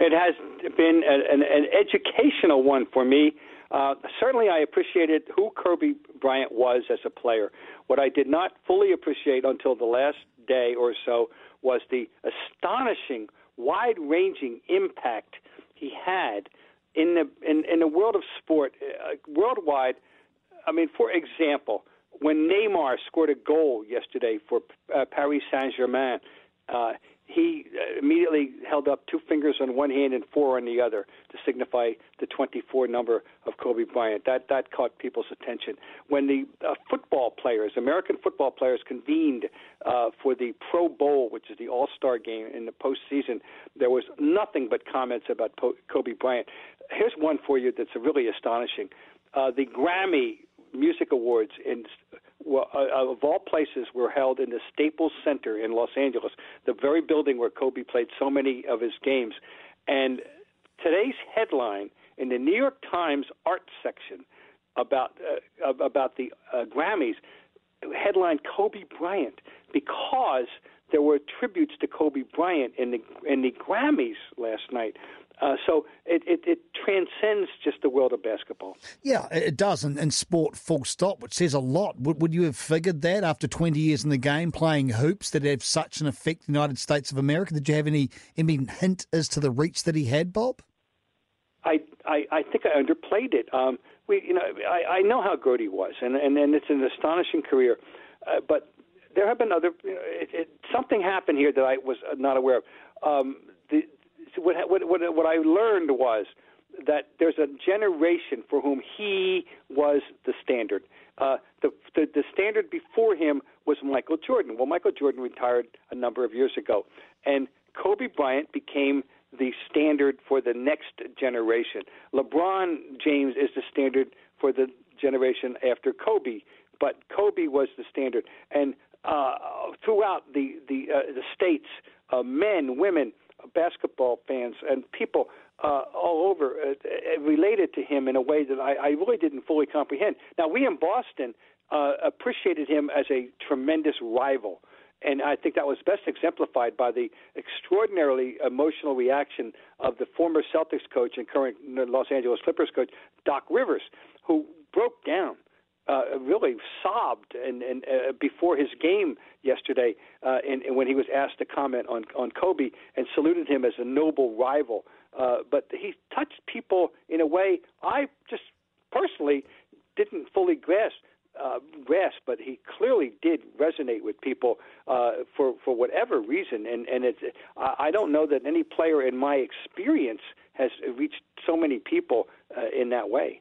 It has been an, an educational one for me. Uh, certainly, I appreciated who Kobe Bryant was as a player. What I did not fully appreciate until the last day or so was the astonishing, wide-ranging impact he had in the in, in the world of sport uh, worldwide. I mean, for example, when Neymar scored a goal yesterday for uh, Paris Saint Germain, uh, he uh, immediately held up two fingers on one hand and four on the other to signify the 24 number of Kobe Bryant. That that caught people's attention. When the uh, football players, American football players, convened uh, for the Pro Bowl, which is the All-Star game in the postseason, there was nothing but comments about po- Kobe Bryant. Here's one for you that's really astonishing. Uh, the Grammy Music Awards in well, uh, of all places were held in the Staples Center in Los Angeles, the very building where Kobe played so many of his games. And today's headline in the New York Times art section about uh, about the uh, Grammys headline Kobe Bryant because there were tributes to Kobe Bryant in the in the Grammys last night. Uh, so it, it, it, transcends just the world of basketball. Yeah, it does, and, and sport full stop, which says a lot. Would, would you have figured that after 20 years in the game, playing hoops, that it have such an effect in the United States of America? Did you have any, any hint as to the reach that he had, Bob? I, I, I think I underplayed it. Um, we, you know, I, I know how good he was, and, and, and it's an astonishing career. Uh, but there have been other. You know, it, it, something happened here that I was not aware of. Um, what, what, what, I learned was that there's a generation for whom he was the standard. Uh, the, the the standard before him was Michael Jordan. Well, Michael Jordan retired a number of years ago, and Kobe Bryant became the standard for the next generation. LeBron James is the standard for the generation after Kobe, but Kobe was the standard. And uh, throughout the the, uh, the states, uh, men, women, basketball fans and people uh, all over uh, uh, related to him in a way that I, I really didn't fully comprehend. Now, we in Boston uh, appreciated him as a tremendous rival. And I think that was best exemplified by the extraordinarily emotional reaction of the former Celtics coach and current Los Angeles Clippers coach, Doc Rivers, who broke down uh, really sobbed and, and uh, before his game yesterday, uh, and, and when he was asked to comment on on Kobe, and saluted him as a noble rival. Uh, but he touched people in a way I just personally didn't fully grasp. Uh, grasp, but he clearly did resonate with people uh, for for whatever reason, and and it's I, don't know that any player in my experience has reached so many people uh, in that way.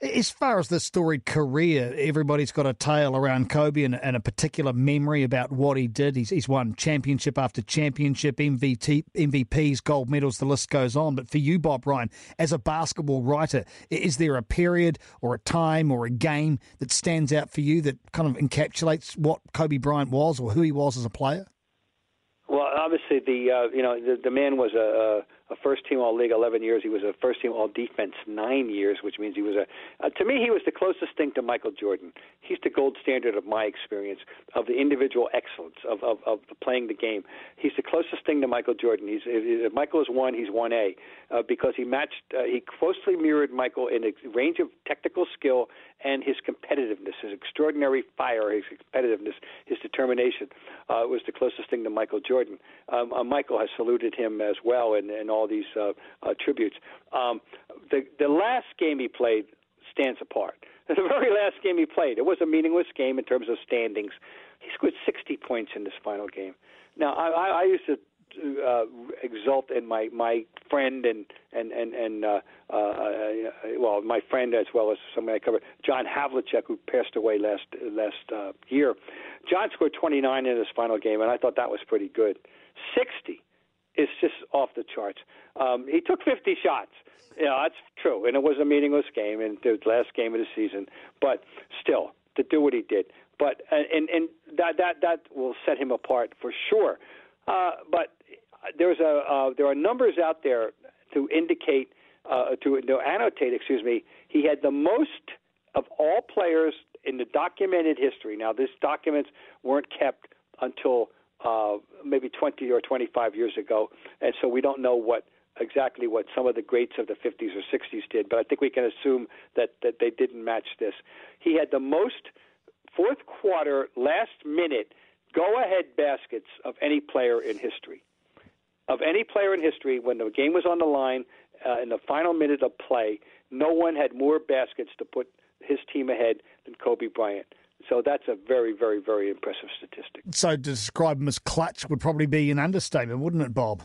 As far as the storied career, everybody's got a tale around Kobe and, and, a particular memory about what he did. He's, he's won championship after championship, MVP, MVPs, gold medals, the list goes on. But for you, Bob Ryan, as a basketball writer, is there a period or a time or a game that stands out for you that kind of encapsulates what Kobe Bryant was or who he was as a player? Well, obviously, the uh, you know the, the man was a, a a first team All League 11 years. He was a first team All Defense nine years, which means he was a. Uh, to me, he was the closest thing to Michael Jordan. He's the gold standard of my experience of the individual excellence of of, of playing the game. He's the closest thing to Michael Jordan. He's if Michael is one, he's one A, uh, because he matched. Uh, he closely mirrored Michael in a range of technical skill and his competitiveness, his extraordinary fire, his competitiveness, his determination uh, was the closest thing to Michael Jordan. Um, uh, Michael has saluted him as well in, in all all these uh, uh, tributes. Um, the the last game he played stands apart. The very last game he played, it was a meaningless game in terms of standings. He scored 60 points in this final game. Now, I, I, I used to uh, exult in my my friend and and and and uh, uh, uh, well, my friend as well as somebody I covered, John Havlicek, who passed away last last uh, year. John scored 29 in his final game, and I thought that was pretty good. 60 is just off the charts. Um, he took 50 shots. Yeah, that's true, and it was a meaningless game and the last game of the season. But still, to do what he did, but and and that that that will set him apart for sure. Uh, but there's a uh, there are numbers out there to indicate uh, to, to annotate, excuse me. He had the most of all players in the documented history. Now, these documents weren't kept until uh, maybe 20 or 25 years ago, and so we don't know what exactly what some of the greats of the 50s or 60s did, but I think we can assume that that they didn't match this. He had the most fourth quarter, last minute, go ahead baskets of any player in history. Of any player in history, when the game was on the line uh, in the final minute of play, no one had more baskets to put his team ahead than Kobe Bryant. So that's a very, very, very impressive statistic. So to describe him as clutch would probably be an understatement, wouldn't it, Bob?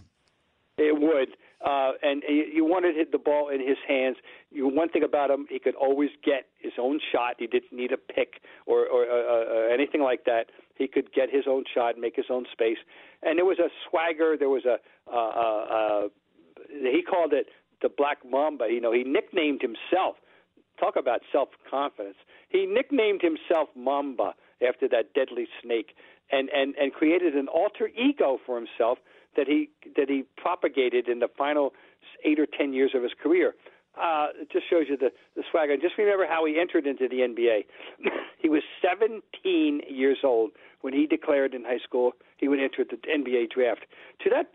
It would. Uh, and you wanted to hit the ball in his hands. You, one thing about him, he could always get his own shot. He didn't need a pick or, or uh, uh, anything like that. He could get his own shot, make his own space, and there was a swagger. There was a uh, uh, uh, he called it the Black Mamba. You know, he nicknamed himself. Talk about self confidence. He nicknamed himself Mamba after that deadly snake, and and and created an alter ego for himself that he that he propagated in the final eight or ten years of his career. Uh, it just shows you the, the swagger. And just remember how he entered into the NBA. he was 17 years old when he declared in high school he would enter the NBA draft. To that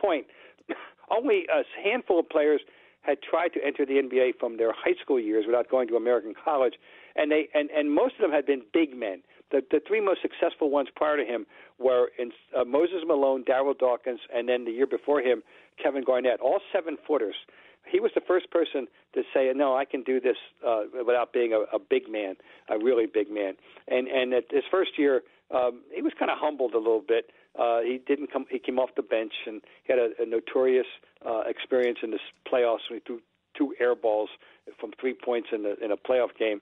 point, only a handful of players had tried to enter the NBA from their high school years without going to American college, and they and, and most of them had been big men. The the three most successful ones prior to him were in, uh, Moses Malone, Darryl Dawkins, and then the year before him, Kevin Garnett, all seven footers. He was the first person to say, "No, I can do this uh, without being a, a big man, a really big man." And and at his first year, um, he was kind of humbled a little bit. Uh, he didn't come. He came off the bench, and he had a, a notorious uh, experience in the playoffs. When he threw two air balls from three points in the in a playoff game.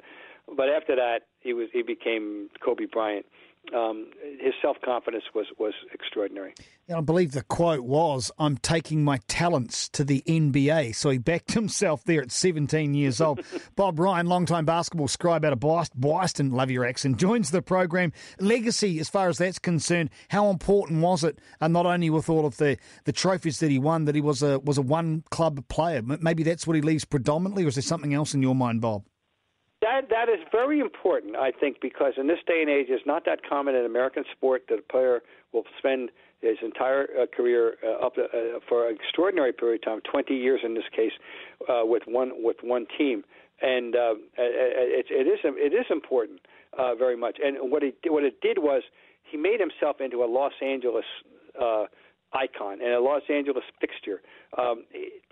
But after that, he was he became Kobe Bryant. Um, his self confidence was was extraordinary. I believe the quote was, "I'm taking my talents to the NBA." So he backed himself there at 17 years old. Bob Ryan, longtime basketball scribe out of Boston, love your accent, joins the program. Legacy, as far as that's concerned, how important was it? And not only with all of the, the trophies that he won, that he was a was a one club player. Maybe that's what he leaves predominantly, or is there something else in your mind, Bob? That that is very important, I think, because in this day and age, it's not that common in American sport that a player will spend his entire uh, career uh, up uh, for an extraordinary period of time, 20 years in this case, uh, with one with one team, and uh, it, it is it is important uh, very much. And what he what it did was he made himself into a Los Angeles. Uh, icon and a Los Angeles fixture um,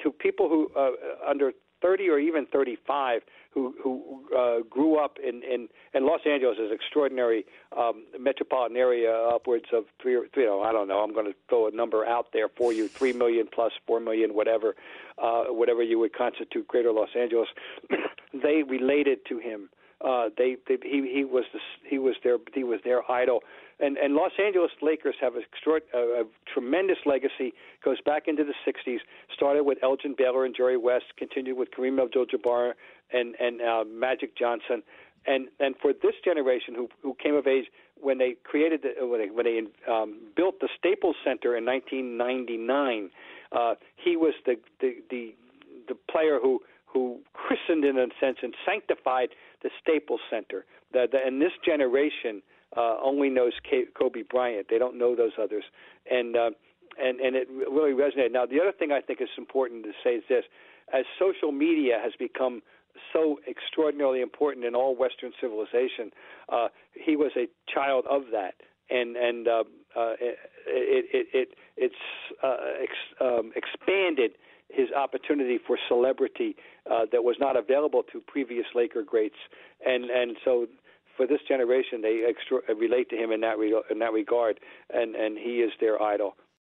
to people who uh, under 30 or even 35 who who uh, grew up in, in Los Angeles is extraordinary um, metropolitan area, upwards of three or three. You know, I don't know. I'm going to throw a number out there for you: three million plus four million, whatever, uh, whatever you would constitute Greater Los Angeles. they related to him. Uh, they, they he he was the, he was their he was their idol and and Los Angeles Lakers have a, extra, a, a tremendous legacy. Goes back into the '60s. Started with Elgin Baylor and Jerry West. Continued with Kareem Abdul-Jabbar and and uh, Magic Johnson. And and for this generation who who came of age when they created the, when they, when they um, built the Staples Center in 1999, uh, he was the the the the player who who christened in a sense and sanctified the Staples Center. The, the, and this generation uh, only knows Kobe Bryant. They don't know those others, and uh, and and it really resonated. Now, the other thing I think is important to say is this: as social media has become so extraordinarily important in all Western civilization, uh, he was a child of that, and and uh, uh, it, it it it's uh, ex, um, expanded his opportunity for celebrity uh, that was not available to previous Laker greats, and and so for this generation, they extra- relate to him in that re- in that regard, and and he is their idol.